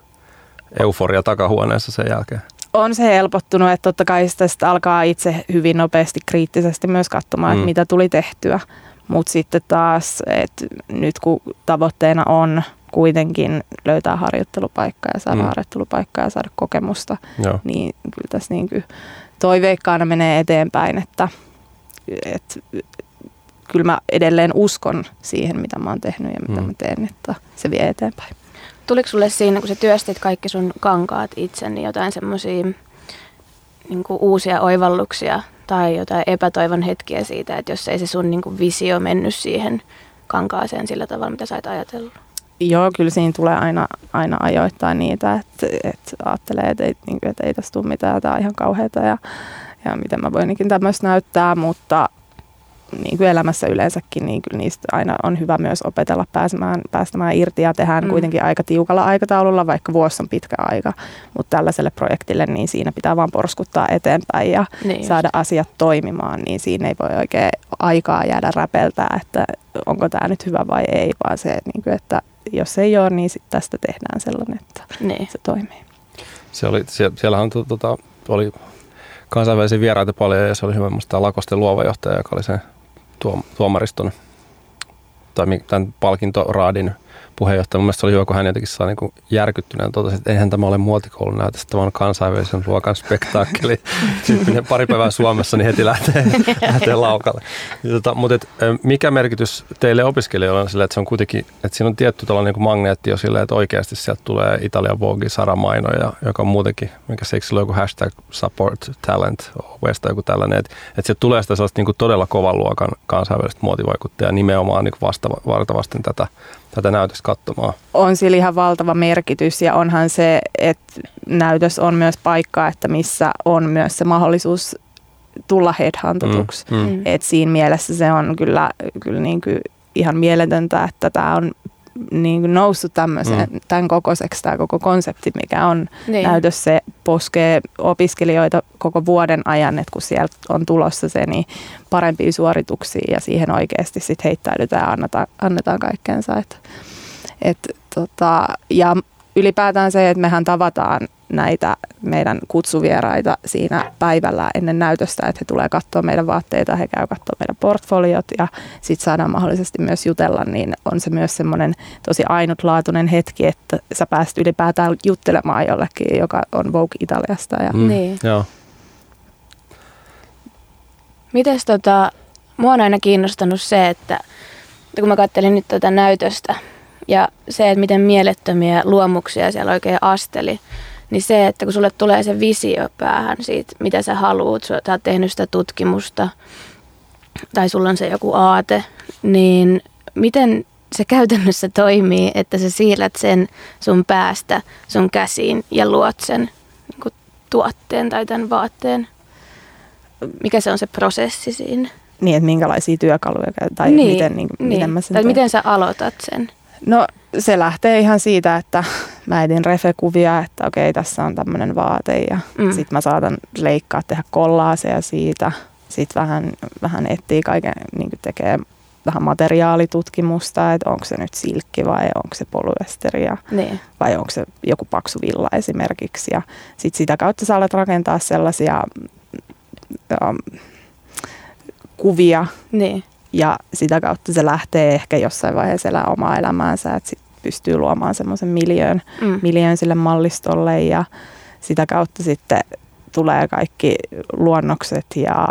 [SPEAKER 4] euforia takahuoneessa sen jälkeen?
[SPEAKER 3] On se helpottunut, että totta kai sitä alkaa itse hyvin nopeasti kriittisesti myös katsomaan, mm. että mitä tuli tehtyä. Mutta sitten taas, että nyt kun tavoitteena on kuitenkin löytää harjoittelupaikkaa ja saada mm. harjoittelupaikkaa ja saada kokemusta, Joo. niin kyllä tässä niin kuin toiveikkaana menee eteenpäin, että, että kyllä mä edelleen uskon siihen, mitä mä oon tehnyt ja mitä mm. mä teen, että se vie eteenpäin.
[SPEAKER 2] Tuliko sulle siinä, kun sä työstit kaikki sun kankaat itse, niin jotain semmoisia niin uusia oivalluksia tai jotain epätoivon hetkiä siitä, että jos ei se sun niin kuin visio mennyt siihen kankaaseen sillä tavalla, mitä sä et ajatellut?
[SPEAKER 3] Joo, kyllä siinä tulee aina, aina ajoittain niitä, että, että ajattelee, että ei, niin kuin, että ei tästä tule mitään, tämä on ihan kauheata ja, ja miten mä voinkin tämmöistä näyttää, mutta niin kuin elämässä yleensäkin, niin kyllä niistä aina on hyvä myös opetella pääsemään, päästämään irti ja tehdään mm. kuitenkin aika tiukalla aikataululla, vaikka vuosi on pitkä aika. Mutta tällaiselle projektille, niin siinä pitää vaan porskuttaa eteenpäin ja niin saada just. asiat toimimaan, niin siinä ei voi oikein aikaa jäädä räpeltää, että onko tämä nyt hyvä vai ei, vaan se, niin kuin, että jos ei ole, niin sit tästä tehdään sellainen, että niin. se toimii.
[SPEAKER 4] Se oli, sie, siellähän tuota, oli kansainvälisiä vieraita paljon ja se oli hyvä musta Lakosten luova johtaja, joka oli se tuomariston tai tämän palkintoraadin puheenjohtaja. Mun se oli hyvä, kun hän jotenkin saa niin järkyttyneen totesi, että eihän tämä ole muotikoulun näytös, tämä on kansainvälisen luokan spektaakkeli. Sitten pari päivää Suomessa, niin heti lähtee, lähtee laukalle. Tota, mutta et, mikä merkitys teille opiskelijoille on sille, että se on kuitenkin, että siinä on tietty tällainen niin magneetti jo silleen, että oikeasti sieltä tulee Italian Vogue saramainoja, joka on muutenkin, mikä se eikö joku hashtag support talent West joku tällainen, että, että se tulee sitä sellaista niin todella kovan luokan kansainvälistä muotivaikuttajaa nimenomaan niin vasta, vartavasti tätä tätä näytöstä katsomaan.
[SPEAKER 3] On sillä ihan valtava merkitys ja onhan se, että näytös on myös paikka, että missä on myös se mahdollisuus tulla headhuntatuksi. Mm, mm. Et siinä mielessä se on kyllä, kyllä niin kuin ihan mieletöntä, että tämä on niin kuin noussut tämmöisen, mm. tämän kokoiseksi tämä koko konsepti, mikä on niin. näytös, se poskee opiskelijoita koko vuoden ajan, että kun sieltä on tulossa se, niin parempia suorituksia ja siihen oikeasti sitten heittäydytään ja annetaan, annetaan kaikkeensa. Et, et, tota, ja ylipäätään se, että mehän tavataan näitä meidän kutsuvieraita siinä päivällä ennen näytöstä, että he tulee katsoa meidän vaatteita, he käy katsoa meidän portfoliot ja sitten saadaan mahdollisesti myös jutella, niin on se myös semmoinen tosi ainutlaatuinen hetki, että sä pääst ylipäätään juttelemaan jollekin, joka on Vogue Italiasta. Ja
[SPEAKER 2] mm, niin. Joo. Mites tota, mua on aina kiinnostanut se, että kun mä kattelin nyt tätä näytöstä ja se, että miten mielettömiä luomuksia siellä oikein asteli, niin se, että kun sulle tulee se visio päähän siitä, mitä sä haluut, sä oot tehnyt sitä tutkimusta tai sulla on se joku aate, niin miten se käytännössä toimii, että sä siirrät sen sun päästä sun käsiin ja luot sen niin tuotteen tai tämän vaatteen? Mikä se on se prosessi siinä?
[SPEAKER 3] Niin, että minkälaisia työkaluja tai niin, miten, niin, niin. miten mä sen
[SPEAKER 2] Tai teen. miten sä aloitat sen?
[SPEAKER 3] No se lähtee ihan siitä, että mä edin refekuvia, että okei tässä on tämmöinen vaate ja mm. sitten mä saatan leikkaa, tehdä kollaaseja siitä. Sitten vähän, vähän etsii kaiken, niin tekee vähän materiaalitutkimusta, että onko se nyt silkki vai onko se polyesteria niin. vai onko se joku paksu villa esimerkiksi. Ja sitten sitä kautta sä alat rakentaa sellaisia um, kuvia
[SPEAKER 2] Niin.
[SPEAKER 3] Ja sitä kautta se lähtee ehkä jossain vaiheessa elää omaa elämäänsä, että sit pystyy luomaan semmoisen miljöön,
[SPEAKER 2] Mm.
[SPEAKER 3] miljöön sille mallistolle ja sitä kautta sitten tulee kaikki luonnokset ja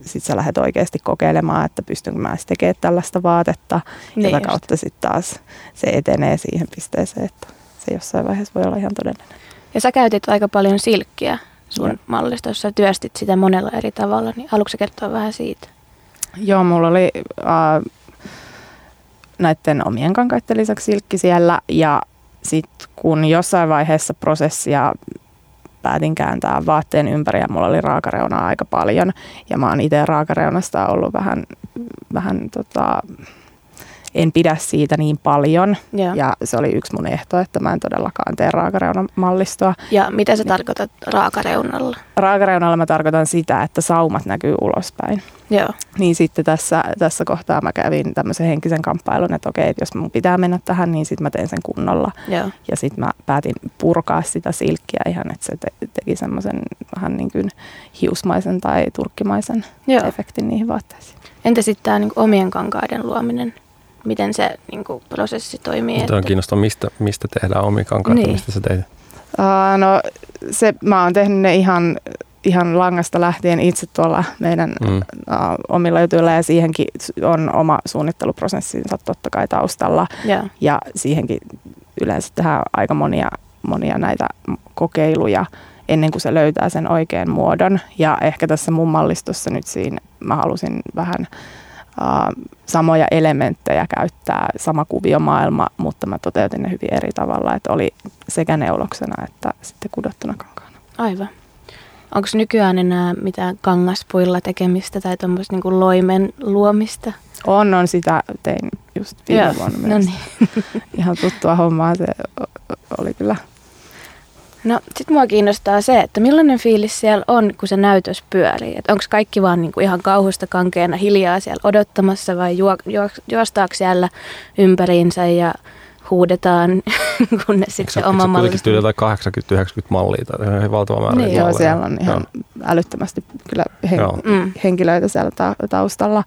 [SPEAKER 3] sitten sä lähdet oikeasti kokeilemaan, että pystynkö mä edes tekemään tällaista vaatetta.
[SPEAKER 2] Niin
[SPEAKER 3] jota
[SPEAKER 2] just.
[SPEAKER 3] kautta sitten taas se etenee siihen pisteeseen, että se jossain vaiheessa voi olla ihan todellinen.
[SPEAKER 2] Ja sä käytit aika paljon silkkiä sun mallista, jos sä työstit sitä monella eri tavalla, niin haluatko kertoa vähän siitä?
[SPEAKER 3] Joo, mulla oli äh, näiden omien kankaiden lisäksi silkki siellä ja sitten kun jossain vaiheessa prosessia päätin kääntää vaatteen ympäri ja mulla oli raakareunaa aika paljon ja mä oon itse raakareunasta ollut vähän, vähän tota, en pidä siitä niin paljon
[SPEAKER 2] Joo.
[SPEAKER 3] ja se oli yksi mun ehto, että mä en todellakaan tee raakareunan mallistoa.
[SPEAKER 2] Ja mitä sä tarkoitat raakareunalla?
[SPEAKER 3] Raakareunalla mä tarkoitan sitä, että saumat näkyy ulospäin.
[SPEAKER 2] Joo.
[SPEAKER 3] Niin sitten tässä, tässä kohtaa mä kävin tämmöisen henkisen kamppailun, että okei, että jos mun pitää mennä tähän, niin sitten mä teen sen kunnolla.
[SPEAKER 2] Joo.
[SPEAKER 3] Ja sitten mä päätin purkaa sitä silkkiä ihan, että se te- teki semmoisen vähän niin kuin hiusmaisen tai turkkimaisen
[SPEAKER 2] Joo.
[SPEAKER 3] efektin niihin vaatteisiin.
[SPEAKER 2] Entä sitten tämä niinku omien kankaiden luominen? Miten se niinku, prosessi toimii?
[SPEAKER 4] Nyt on kiinnostaa, mistä, mistä tehdään omia kankaita,
[SPEAKER 2] Niin.
[SPEAKER 4] niin. mistä sä teit.
[SPEAKER 3] Uh, no se, mä oon tehnyt ne ihan, ihan langasta lähtien itse tuolla meidän
[SPEAKER 4] Mm.
[SPEAKER 3] uh, omilla jutuilla ja siihenkin on oma suunnitteluprosessinsa totta kai taustalla.
[SPEAKER 2] Joo.
[SPEAKER 3] Ja siihenkin yleensä tehdään aika monia, monia näitä kokeiluja ennen kuin se löytää sen oikean muodon. Ja ehkä tässä mun mallistossa nyt siinä mä halusin vähän samoja elementtejä käyttää, sama kuviomaailma, mutta mä toteutin ne hyvin eri tavalla, että oli sekä neuloksena että sitten kudottuna kankaana.
[SPEAKER 2] Aivan. Onko nykyään enää mitään kangaspuilla tekemistä tai tuommoista niinku loimen luomista?
[SPEAKER 3] On, on sitä tein just viime
[SPEAKER 2] Joo,
[SPEAKER 3] vuonna
[SPEAKER 2] no niin.
[SPEAKER 3] Ihan tuttua hommaa se oli kyllä.
[SPEAKER 2] No sit mua kiinnostaa se, että millainen fiilis siellä on, kun se näytös pyörii. Onko kaikki vaan niinku ihan kauhusta kankeena hiljaa siellä odottamassa vai juo, juo, juostaako siellä ympäriinsä ja huudetaan, kunnes sitten
[SPEAKER 4] se,
[SPEAKER 2] se oma
[SPEAKER 4] eikö se
[SPEAKER 2] malli.
[SPEAKER 4] kuitenkin tyyli jotain 80-90 mallia tai ihan valtava määrä
[SPEAKER 2] Niin,
[SPEAKER 3] Joo,
[SPEAKER 4] malleja?
[SPEAKER 3] siellä on ihan älyttömästi kyllä hen-
[SPEAKER 4] Joo.
[SPEAKER 2] Mm.
[SPEAKER 3] henkilöitä siellä ta- taustalla.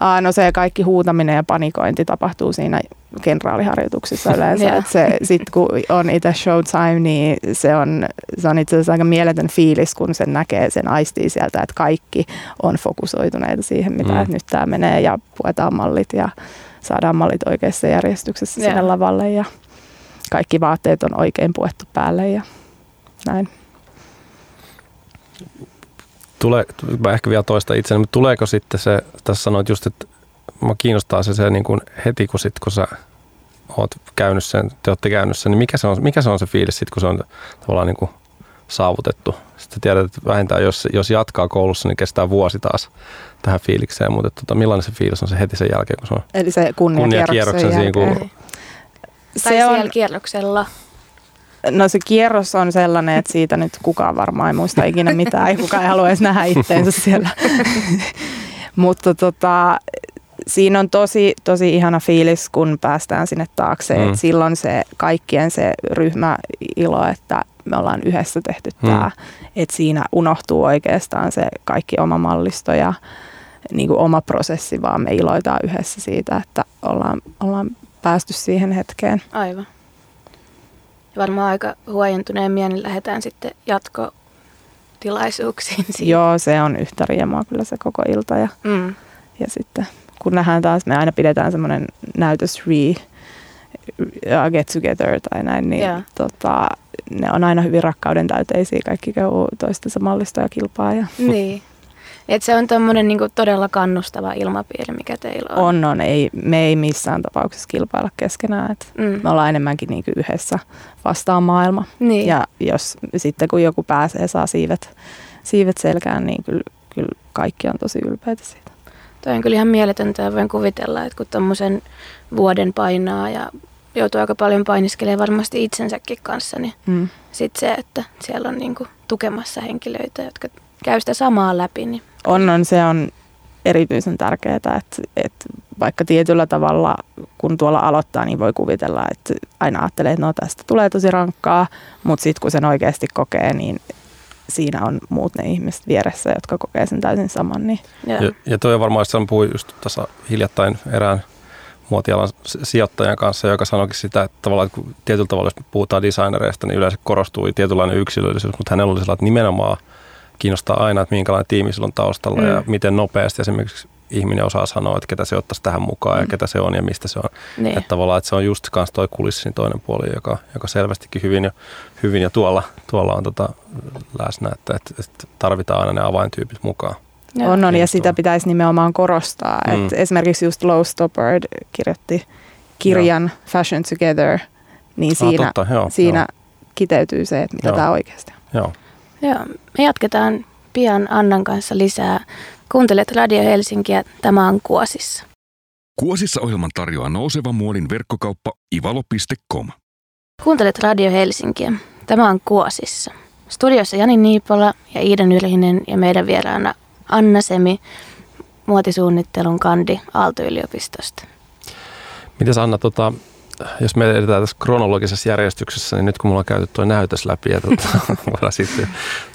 [SPEAKER 3] Uh, no se kaikki huutaminen ja panikointi tapahtuu siinä kenraaliharjoituksissa yleensä. Et se, sit kun on itse showtime, niin se on, se on itse asiassa aika mieletön fiilis, kun sen näkee, sen aistii sieltä, että kaikki on fokusoituneita siihen, mitä
[SPEAKER 4] Mm.
[SPEAKER 3] nyt tämä menee ja puetaan mallit ja saadaan mallit oikeassa järjestyksessä
[SPEAKER 2] Joo.
[SPEAKER 3] sinne lavalle ja kaikki vaatteet on oikein puettu päälle ja näin.
[SPEAKER 4] Tule, mä ehkä vielä toista itseäni, mutta tuleeko sitten se, tässä sanoit just, että mä kiinnostaa se, se niin kuin heti, kun, sit, kun sä oot käynyt sen, te olette käynyt sen, niin mikä se on, mikä se, on se fiilis sitten, kun se on tavallaan niin kuin saavutettu. Sitten tiedät, että vähintään jos, jos jatkaa koulussa, niin kestää vuosi taas tähän fiilikseen, mutta tota, millainen se fiilis on se heti sen jälkeen, kun se on
[SPEAKER 3] Eli se kunniakierroksen,
[SPEAKER 4] kunniakierroksen siinä, kun
[SPEAKER 2] Tai
[SPEAKER 3] Se on,
[SPEAKER 2] siellä kierroksella.
[SPEAKER 3] No se kierros on sellainen, että siitä nyt kukaan varmaan ei muista ikinä mitään, ei kukaan ei halua edes nähdä itteensä siellä. Mutta tota, siinä on tosi, tosi ihana fiilis, kun päästään sinne taakse.
[SPEAKER 4] Mm.
[SPEAKER 3] Et silloin se kaikkien se ryhmäilo, että me ollaan yhdessä tehty
[SPEAKER 4] Mm.
[SPEAKER 3] tämä. Että siinä unohtuu oikeastaan se kaikki oma mallisto ja niin kuin oma prosessi, vaan me iloitaan yhdessä siitä, että ollaan, ollaan päästy siihen hetkeen.
[SPEAKER 2] Aivan. Ja varmaan aika huojentuneen mielin lähdetään sitten jatkotilaisuuksiin. siitä.
[SPEAKER 3] Joo, se on yhtä riemaa kyllä se koko ilta ja,
[SPEAKER 2] Mm.
[SPEAKER 3] ja sitten kun nähdään taas, me aina pidetään semmoinen näytös re, uh, get together tai näin, niin
[SPEAKER 2] Joo.
[SPEAKER 3] tota, ne on aina hyvin rakkauden täyteisiä, kaikki käy toistensa mallista ja kilpaa ja
[SPEAKER 2] Niin. Et se on tommonen niinku todella kannustava ilmapiiri, mikä teillä on.
[SPEAKER 3] on, on ei, me ei missään tapauksessa kilpailla keskenään, että
[SPEAKER 2] Mm.
[SPEAKER 3] me ollaan enemmänkin niin kuin yhdessä vastaan maailma.
[SPEAKER 2] Niin.
[SPEAKER 3] Ja jos sitten kun joku pääsee, saa siivet, siivet selkään, niin kyllä, kyllä kaikki on tosi ylpeitä siitä.
[SPEAKER 2] Toi on kyllä ihan mieletöntä ja voin kuvitella, että kun tommosen vuoden painaa ja joutuu aika paljon painiskelemaan varmasti itsensäkin kanssa, niin
[SPEAKER 3] Mm.
[SPEAKER 2] sitten se, että siellä on niinku tukemassa henkilöitä, jotka käy sitä samaa läpi, niin
[SPEAKER 3] On, on, se on erityisen tärkeää, että, että vaikka tietyllä tavalla, kun tuolla aloittaa, niin voi kuvitella, että aina ajattelee, että no tästä tulee tosi rankkaa, mutta sitten kun sen oikeasti kokee, niin siinä on muut ne ihmiset vieressä, jotka kokee sen täysin saman. Niin.
[SPEAKER 4] Ja, ja toi on varmaan, että puhui just tässä hiljattain erään muotialan sijoittajan kanssa, joka sanoikin sitä, että tavallaan että kun tietyllä tavalla, jos puhutaan designereista, niin yleensä korostuu tietynlainen yksilöllisyys, mutta hänellä oli sellainen, että nimenomaan kiinnostaa aina, että minkälainen tiimi sillä on taustalla mm. ja miten nopeasti esimerkiksi ihminen osaa sanoa, että ketä se ottaisi tähän mukaan mm. ja ketä se on ja mistä se on. Niin. Että tavallaan, että se on just kanssa toi kulissin toinen puoli, joka, joka selvästikin hyvin ja, hyvin ja tuolla, tuolla on tota läsnä, että, että, että tarvitaan aina ne avaintyypit mukaan.
[SPEAKER 3] Ja. On, on ja sitä pitäisi nimenomaan korostaa. Mm. Että esimerkiksi just Low Stoppard kirjoitti kirjan ja. Fashion Together, niin siinä, ah, totta, joo, siinä joo. kiteytyy se, että mitä joo. tämä oikeasti
[SPEAKER 4] on. Joo.
[SPEAKER 2] Joo, me jatketaan pian Annan kanssa lisää. Kuuntelet Radio Helsinkiä, tämä on Kuosissa.
[SPEAKER 1] Kuosissa ohjelman tarjoaa nouseva muolin verkkokauppa ivalo.com.
[SPEAKER 2] Kuuntelet Radio Helsinkiä, tämä on Kuosissa. Studiossa Jani Niipola ja Iida Nyrhinen ja meidän vieraana Anna Semi, muotisuunnittelun kandi Aalto-yliopistosta.
[SPEAKER 4] Mites Anna, tota, jos me edetään tässä kronologisessa järjestyksessä, niin nyt kun mulla on käyty tuo näytös läpi ja tota, voidaan sitten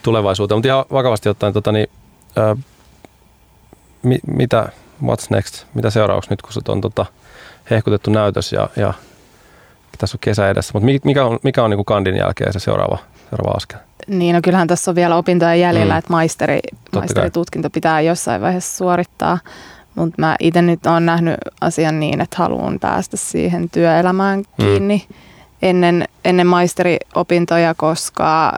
[SPEAKER 4] tulevaisuuteen. Mutta ihan vakavasti ottaen, tota, niin, ää, mi, mitä, what's next, mitä seuraavaksi nyt kun se on tota, hehkutettu näytös ja, ja tässä on kesä edessä. Mutta mikä on, mikä on niin kuin kandin jälkeen se seuraava, seuraava askel?
[SPEAKER 3] Niin, no kyllähän tässä on vielä opintoja jäljellä, mm. että maisteri, maisteritutkinto pitää jossain vaiheessa suorittaa. Mutta mä itse nyt olen nähnyt asian niin, että haluan päästä siihen työelämään mm. kiinni mm. ennen, ennen maisteriopintoja, koska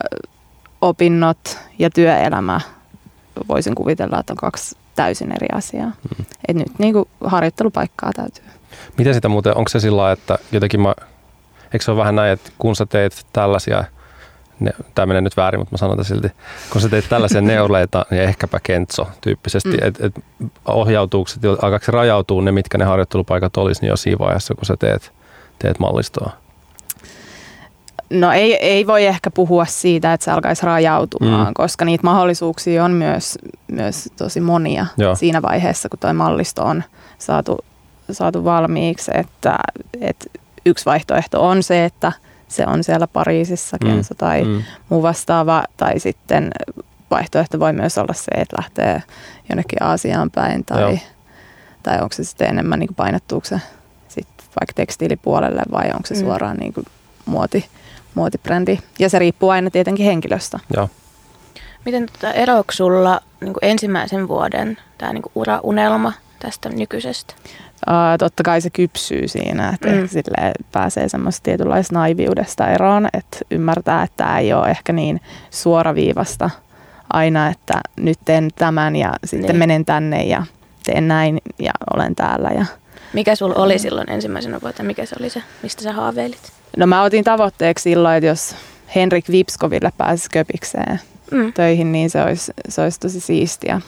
[SPEAKER 3] opinnot ja työelämä voisin kuvitella, että on kaksi täysin eri asiaa. Mm. Et nyt niin kuin harjoittelupaikkaa täytyy.
[SPEAKER 4] Miten sitä muuten, onko se sillä että jotenkin mä, eikö se ole vähän näin, että kun sä teet tällaisia – ne, tämä menee nyt väärin, mutta mä sanon silti, kun sä teet tällaisia neuleita, niin ehkäpä kentso tyyppisesti, mm. että et ohjautuuko, alkaako se rajautuu ne, mitkä ne harjoittelupaikat olisi, niin jo siinä vaiheessa, kun sä teet, teet mallistoa?
[SPEAKER 3] No ei, ei voi ehkä puhua siitä, että se alkaisi rajautumaan, mm. koska niitä mahdollisuuksia on myös, myös tosi monia Joo. siinä vaiheessa, kun tuo mallisto on saatu, saatu valmiiksi. Että, että yksi vaihtoehto on se, että – se on siellä Pariisissa Kenso mm. tai mm. muu vastaava. Tai sitten vaihtoehto voi myös olla se, että lähtee jonnekin Aasiaan päin tai, tai onko se sitten enemmän niin painottuuko se sitten vaikka tekstiilipuolelle vai onko se mm. suoraan niin kuin muoti, muotibrändi. Ja se riippuu aina tietenkin henkilöstä.
[SPEAKER 4] Joo.
[SPEAKER 2] Miten tota, eroako sulla niin ensimmäisen vuoden tämä niin uraunelma tästä nykyisestä?
[SPEAKER 3] Uh, totta kai se kypsyy siinä, että mm. sille pääsee semmoista tietynlaista naiviudesta eroon, että ymmärtää, että tämä ei ole ehkä niin suoraviivasta aina, että nyt teen tämän ja sitten niin. menen tänne ja teen näin ja olen täällä. Ja,
[SPEAKER 2] mikä sulla oli silloin ensimmäisenä vuotena, mikä se oli se, mistä sä haaveilit?
[SPEAKER 3] No mä otin tavoitteeksi silloin, että jos Henrik Vipskoville pääsisi köpikseen mm. töihin, niin se olisi, se olisi tosi siistiä.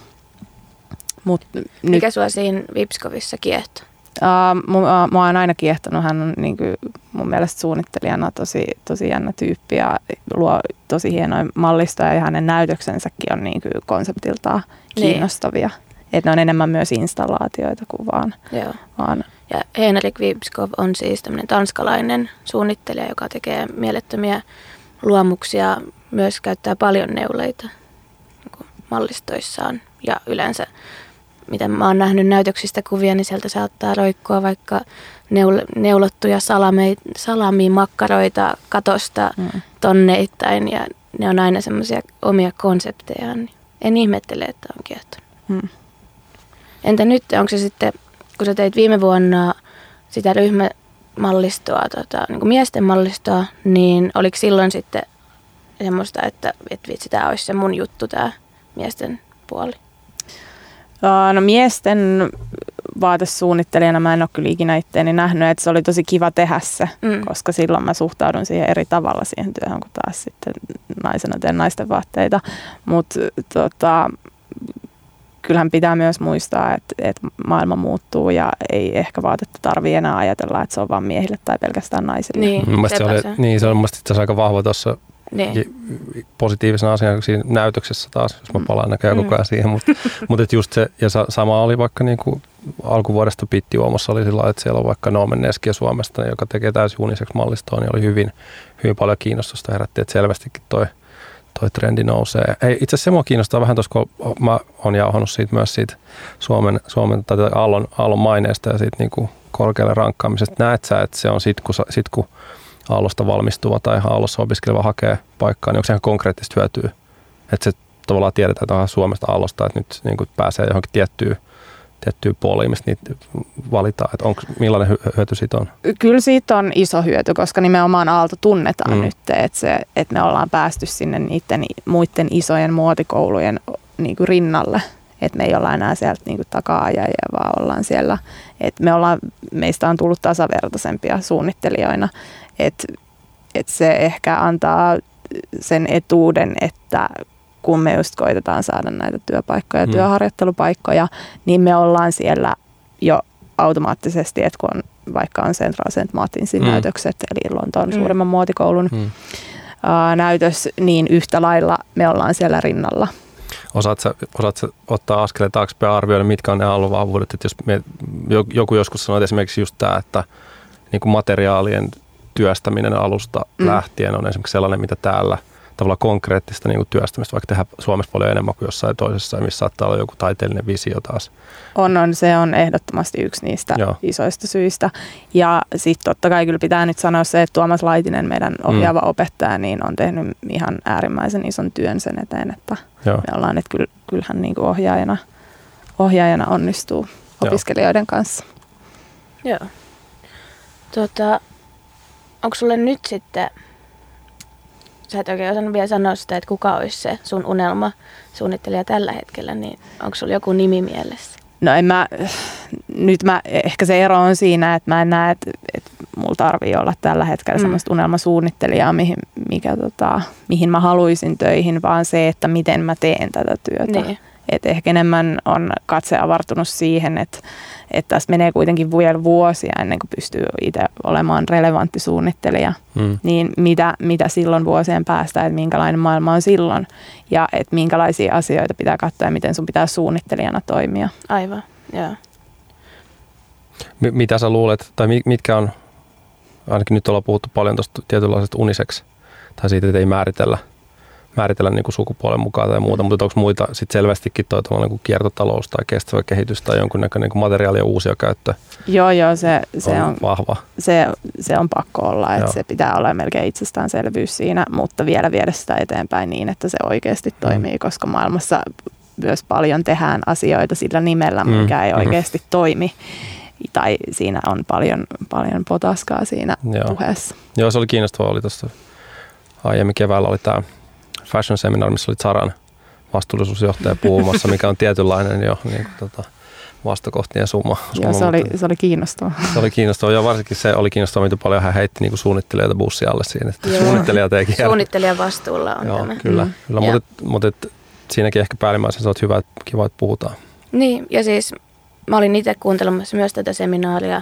[SPEAKER 2] Mut Mikä nyt, sua siinä Vipskovissa kiehtoo?
[SPEAKER 3] Uh, mua, mua on aina kiehtonut. Hän on niin kuin, mun mielestä suunnittelijana tosi, tosi jännä tyyppi ja luo tosi hienoja mallistoja ja hänen näytöksensäkin on niin kuin konseptiltaan niin. kiinnostavia. Että ne on enemmän myös installaatioita kuin vaan,
[SPEAKER 2] Joo.
[SPEAKER 3] vaan
[SPEAKER 2] ja Henrik Vipskov on siis tämmöinen tanskalainen suunnittelija, joka tekee mielettömiä luomuksia, myös käyttää paljon neuleita niin mallistoissaan ja yleensä mitä mä oon nähnyt näytöksistä kuvia, niin sieltä saattaa roikkua vaikka neul- neulottuja salami, makkaroita katosta mm. tonneittain ja ne on aina semmoisia omia konsepteja. Niin en ihmettele, että on kiehtonut. Mm. Entä nyt, onko se sitten, kun sä teit viime vuonna sitä ryhmämallistoa, tota, niin kuin miesten mallistoa, niin oliko silloin sitten semmoista, että, että vitsi, tämä olisi se mun juttu, tämä miesten puoli?
[SPEAKER 3] No miesten vaatesuunnittelijana mä en ole kyllä ikinä itteeni nähnyt, että se oli tosi kiva tehdä se, mm. koska silloin mä suhtaudun siihen eri tavalla siihen työhön kuin taas sitten naisena teen naisten vaatteita. Mutta tota, kyllähän pitää myös muistaa, että, että maailma muuttuu ja ei ehkä vaatetta tarvitse enää ajatella, että se on vain miehille tai pelkästään naisille.
[SPEAKER 2] Niin,
[SPEAKER 4] se, oli, niin se on mielestäni aika vahva tuossa niin. positiivisena asiana siinä näytöksessä taas, jos mä mm. palaan näköjään mm. koko ajan siihen, mutta, et just se, ja sama oli vaikka niin kuin alkuvuodesta Pitti Uomassa oli sillä että siellä on vaikka Noomen Neskiä Suomesta, joka tekee täysin uniseksi mallistoa, niin oli hyvin, hyvin paljon kiinnostusta herätti, että selvästikin toi, toi trendi nousee. Ei, itse asiassa se mua kiinnostaa vähän tuossa, kun mä oon jauhannut siitä myös siitä Suomen, Suomen tai Aallon, Aallon maineesta ja siitä niin kuin korkealle rankkaamisesta. Näet sä, että se on sit kun, sit, kun Aallosta valmistuva tai Aallossa opiskeleva hakee paikkaa, niin onko se ihan konkreettista hyötyä? Että se tavallaan tiedetään, että Suomesta Aallosta, että nyt niin kuin pääsee johonkin tiettyyn tiettyä puolia, mistä niitä valitaan, että onko, millainen hyöty siitä on?
[SPEAKER 3] Kyllä siitä on iso hyöty, koska nimenomaan Aalto tunnetaan mm. nyt, että, se, että me ollaan päästy sinne niiden muiden isojen muotikoulujen niin kuin rinnalle, että me ei olla enää sieltä niin takaa-ajajia, vaan ollaan siellä, että me ollaan, meistä on tullut tasavertaisempia suunnittelijoina, että, että se ehkä antaa sen etuuden, että kun me just koitetaan saada näitä työpaikkoja, mm. työharjoittelupaikkoja, niin me ollaan siellä jo automaattisesti, että kun on, vaikka on Central St. Martinsin mm. näytökset, eli Lontoon mm. suurimman muotikoulun mm. uh, näytös, niin yhtä lailla me ollaan siellä rinnalla.
[SPEAKER 4] Osaatko, osaatko ottaa askeleen taaksepäin arvioida, mitkä on ne aalluvahvuudet? Että jos me, joku joskus sanoi esimerkiksi just tämä, että niin kuin materiaalien työstäminen alusta mm. lähtien on esimerkiksi sellainen, mitä täällä – tavallaan konkreettista niin kuin työstämistä, vaikka tehdään Suomessa paljon enemmän kuin jossain toisessa, missä saattaa olla joku taiteellinen visio taas.
[SPEAKER 3] On, on. Se on ehdottomasti yksi niistä Joo. isoista syistä. Ja sitten totta kai kyllä pitää nyt sanoa se, että Tuomas Laitinen, meidän mm. ohjaava mm. opettaja, niin on tehnyt ihan äärimmäisen ison työn sen eteen, että Joo. me ollaan, että kyllähän niin kuin ohjaajana, ohjaajana onnistuu opiskelijoiden Joo. kanssa.
[SPEAKER 2] Joo. Tota, onko sulle nyt sitten sä et oikein osannut vielä sanoa sitä, että kuka olisi se sun unelma suunnittelija tällä hetkellä, niin onko sulla joku nimi mielessä?
[SPEAKER 3] No en mä, nyt mä, ehkä se ero on siinä, että mä en näe, että, että mulla tarvii olla tällä hetkellä mm. semmoista unelmasuunnittelijaa, mihin, mikä, tota, mihin mä haluaisin töihin, vaan se, että miten mä teen tätä työtä. Niin. Et ehkä enemmän on katse avartunut siihen, että, että tässä menee kuitenkin vielä vuosia ennen kuin pystyy itse olemaan relevantti suunnittelija. Mm. Niin mitä, mitä silloin vuosien päästä, että minkälainen maailma on silloin ja että minkälaisia asioita pitää katsoa ja miten sun pitää suunnittelijana toimia.
[SPEAKER 2] Aivan, joo.
[SPEAKER 4] M- mitä sä luulet, tai mitkä on, ainakin nyt ollaan puhuttu paljon tuosta tietynlaisesta uniseksi, tai siitä, että ei määritellä – määritellä niin kuin sukupuolen mukaan tai muuta, mutta onko muita sitten selvästikin toi niin kuin kiertotalous tai kestävä kehitys tai jonkunnäköinen niin materiaali- ja uusia käyttö?
[SPEAKER 3] Joo, joo, se, se on,
[SPEAKER 4] on, vahva.
[SPEAKER 3] Se, se on pakko olla, että joo. se pitää olla melkein itsestäänselvyys siinä, mutta vielä viedä sitä eteenpäin niin, että se oikeasti mm. toimii, koska maailmassa myös paljon tehdään asioita sillä nimellä, mikä mm. ei mm-hmm. oikeasti mm. toimi tai siinä on paljon, paljon potaskaa siinä Joo. puheessa.
[SPEAKER 4] Joo, se oli kiinnostavaa. Oli tuossa aiemmin keväällä oli tämä fashion seminar, missä oli Zaran vastuullisuusjohtaja puhumassa, mikä on tietynlainen jo niin kuin, tota, vastakohtien summa.
[SPEAKER 3] summa Joo, se oli, se oli kiinnostavaa.
[SPEAKER 4] Se oli kiinnostavaa ja varsinkin se oli kiinnostavaa, miten paljon hän heitti niin suunnittelijoita bussi alle siinä. Että Joo. ei kierrä.
[SPEAKER 2] Suunnittelijan vastuulla on
[SPEAKER 4] Joo,
[SPEAKER 2] tämä.
[SPEAKER 4] kyllä. Mm. kyllä mutta, mutta et, siinäkin ehkä päällimmäisenä on hyvä, kiva, että puhutaan.
[SPEAKER 2] Niin, ja siis mä olin itse kuuntelemassa myös tätä seminaaria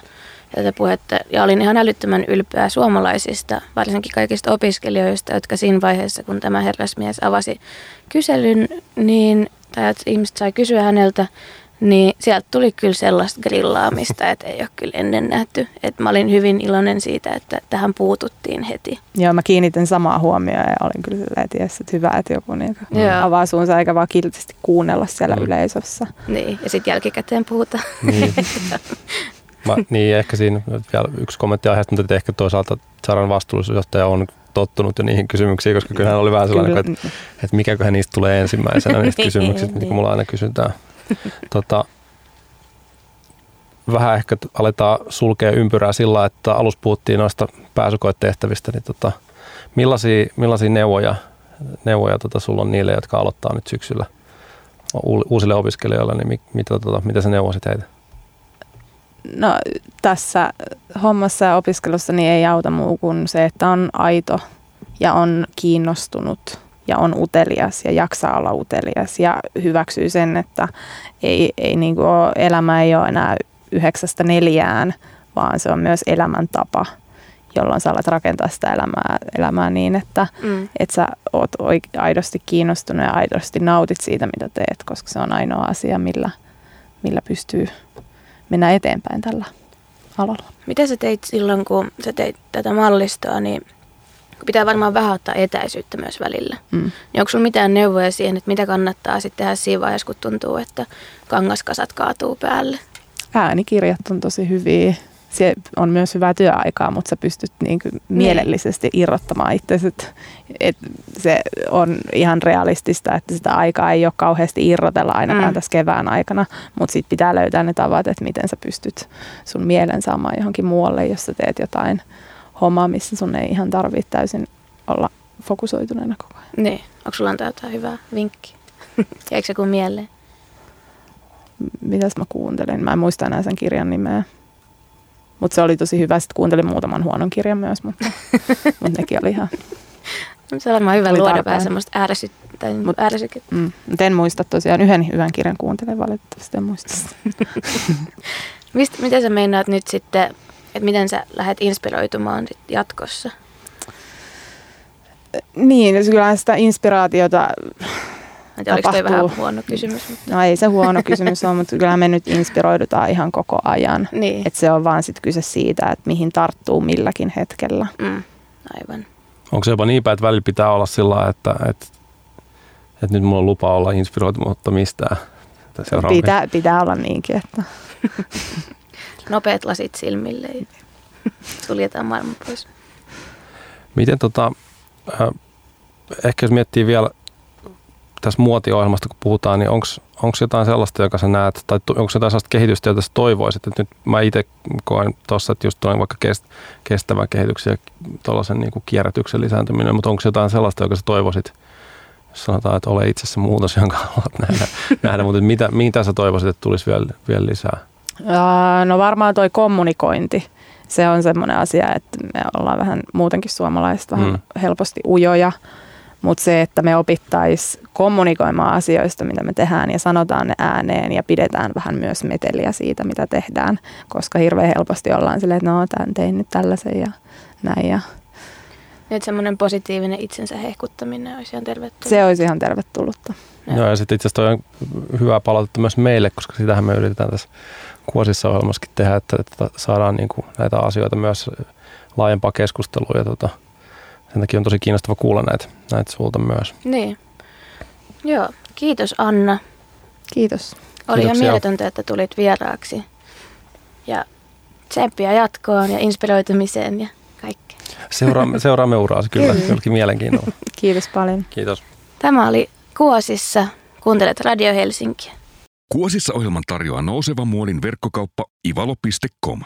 [SPEAKER 2] tätä puhetta. Ja olin ihan älyttömän ylpeä suomalaisista, varsinkin kaikista opiskelijoista, jotka siinä vaiheessa, kun tämä herrasmies avasi kyselyn, niin, tai että ihmiset sai kysyä häneltä, niin sieltä tuli kyllä sellaista grillaamista, että ei ole kyllä ennen nähty. Et mä olin hyvin iloinen siitä, että tähän puututtiin heti.
[SPEAKER 3] Joo, mä kiinnitin samaa huomioon ja olin kyllä silleen, että, jes, että hyvä, että joku niin avaa suunsa eikä vaan kiltisti kuunnella siellä mm. yleisössä.
[SPEAKER 2] Niin, ja sitten jälkikäteen puhutaan.
[SPEAKER 4] Niin. Mä, niin, ehkä siinä vielä yksi kommentti aiheesta, mutta ehkä toisaalta Saran vastuullisuusjohtaja on tottunut jo niihin kysymyksiin, koska kyllä hän oli vähän sellainen, että, että mikäköhän niistä tulee ensimmäisenä niistä kysymyksistä, niin. mitä mulla aina kysytään. Tota, vähän ehkä aletaan sulkea ympyrää sillä, että alus puhuttiin noista pääsykoetehtävistä, niin tota, millaisia, millaisia neuvoja, neuvoja tota, sulla on niille, jotka aloittaa nyt syksyllä uusille opiskelijoille, niin mitä, tota, mitä sä neuvoisit heitä?
[SPEAKER 3] No tässä hommassa ja opiskelussa niin ei auta muu kuin se, että on aito ja on kiinnostunut ja on utelias ja jaksaa olla utelias ja hyväksyy sen, että ei, ei niin kuin ole, elämä ei ole enää yhdeksästä neljään, vaan se on myös elämäntapa, jolloin sä alat rakentaa sitä elämää, elämää niin, että mm. et sä oot aidosti kiinnostunut ja aidosti nautit siitä, mitä teet, koska se on ainoa asia, millä, millä pystyy mennä eteenpäin tällä alalla.
[SPEAKER 2] Mitä sä teit silloin, kun sä teit tätä mallistoa, niin pitää varmaan vähän ottaa etäisyyttä myös välillä.
[SPEAKER 3] Mm.
[SPEAKER 2] Niin onko sulla mitään neuvoja siihen, että mitä kannattaa sitten tehdä siinä vaiheessa, kun tuntuu, että kangaskasat kaatuu päälle?
[SPEAKER 3] Äänikirjat on tosi hyviä. Se on myös hyvää työaikaa, mutta sä pystyt niin kuin mielellisesti irrottamaan itsesi. Et, et se on ihan realistista, että sitä aikaa ei ole kauheasti irrotella ainakaan mm. tässä kevään aikana, mutta sitten pitää löytää ne tavat, että miten sä pystyt sun mielen saamaan johonkin muualle, jos sä teet jotain hommaa, missä sun ei ihan tarvitse täysin olla fokusoituneena koko ajan.
[SPEAKER 2] Niin, onko sulla antaa jotain hyvää vinkkiä? Jäikö se kuin mieleen?
[SPEAKER 3] Mitäs mä kuuntelin? Mä en muista enää sen kirjan nimeä. Mutta se oli tosi hyvä. Sitten kuuntelin muutaman huonon kirjan myös, mutta, mutta nekin oli ihan...
[SPEAKER 2] Se on varmaan hyvä luoda vähän semmoista ääräsy... tai
[SPEAKER 3] Mut- Mm. En muista tosiaan. Yhden hyvän kirjan kuuntelen valitettavasti, en muista.
[SPEAKER 2] Mist, miten sä meinaat nyt sitten, että miten sä lähdet inspiroitumaan sit jatkossa?
[SPEAKER 3] Niin, se kyllähän sitä inspiraatiota,
[SPEAKER 2] En tiedä, oliko toi
[SPEAKER 3] Tapahtuu.
[SPEAKER 2] vähän huono kysymys? Mutta...
[SPEAKER 3] no ei se huono kysymys ole, mutta kyllähän me nyt inspiroidutaan ihan koko ajan.
[SPEAKER 2] Niin,
[SPEAKER 3] Et se on vaan sit kyse siitä, että mihin tarttuu milläkin hetkellä.
[SPEAKER 2] mm, aivan.
[SPEAKER 4] Onko se jopa niin päin, että välillä pitää olla sillä lailla, että, että, että nyt mulla on lupa olla inspiroitumatta mistään.
[SPEAKER 3] Pitää, pitää olla niinkin, että
[SPEAKER 2] Nopeat lasit silmille ja suljetaan maailma pois.
[SPEAKER 4] Miten tota, äh, ehkä jos miettii vielä tässä muotiohjelmasta, kun puhutaan, niin onko jotain sellaista, joka sä näet, tai onko jotain sellaista kehitystä, jota sä toivoisit, että nyt mä itse koen tuossa, että just tuon vaikka kest, kestävän kehityksen ja tuollaisen niin kuin kierrätyksen lisääntyminen, mutta onko jotain sellaista, joka sä toivoisit, jos sanotaan, että ole itse se muutos, jonka haluat nähdä, nähdä mutta mitä, mitä sä toivoisit, että tulisi vielä, vielä lisää?
[SPEAKER 3] Ää, No varmaan toi kommunikointi. Se on semmoinen asia, että me ollaan vähän muutenkin suomalaiset vähän
[SPEAKER 4] Mm.
[SPEAKER 3] helposti ujoja, mutta se, että me opittaisiin kommunikoimaan asioista, mitä me tehdään ja sanotaan ne ääneen ja pidetään vähän myös meteliä siitä, mitä tehdään, koska hirveän helposti ollaan silleen, että no, tämän tein nyt tällaisen ja näin ja
[SPEAKER 2] Nyt semmoinen positiivinen itsensä hehkuttaminen olisi ihan tervetullut.
[SPEAKER 3] se olisi ihan tervetullutta.
[SPEAKER 2] Joo.
[SPEAKER 4] Joo, ja sitten itse asiassa toi on hyvää palautetta myös meille, koska sitähän me yritetään tässä kuosissa ohjelmassakin tehdä, että, että saadaan niin kuin näitä asioita myös laajempaa keskustelua ja tota, sen takia on tosi kiinnostava kuulla näitä, näitä sulta myös.
[SPEAKER 2] Niin. Joo, kiitos Anna.
[SPEAKER 3] Kiitos.
[SPEAKER 2] Oli ihan mieletöntä, että tulit vieraaksi. Ja tsemppiä jatkoon ja inspiroitumiseen ja kaikkea.
[SPEAKER 4] Seuraamme, seuraamme uraasi kyllä,
[SPEAKER 2] Kyllä.
[SPEAKER 4] jollakin mielenkiinnolla.
[SPEAKER 3] Kiitos paljon.
[SPEAKER 4] Kiitos.
[SPEAKER 2] Tämä oli Kuosissa. Kuuntelet Radio Helsinkiä.
[SPEAKER 1] Kuosissa ohjelman tarjoaa nouseva muodin verkkokauppa ivalo.com.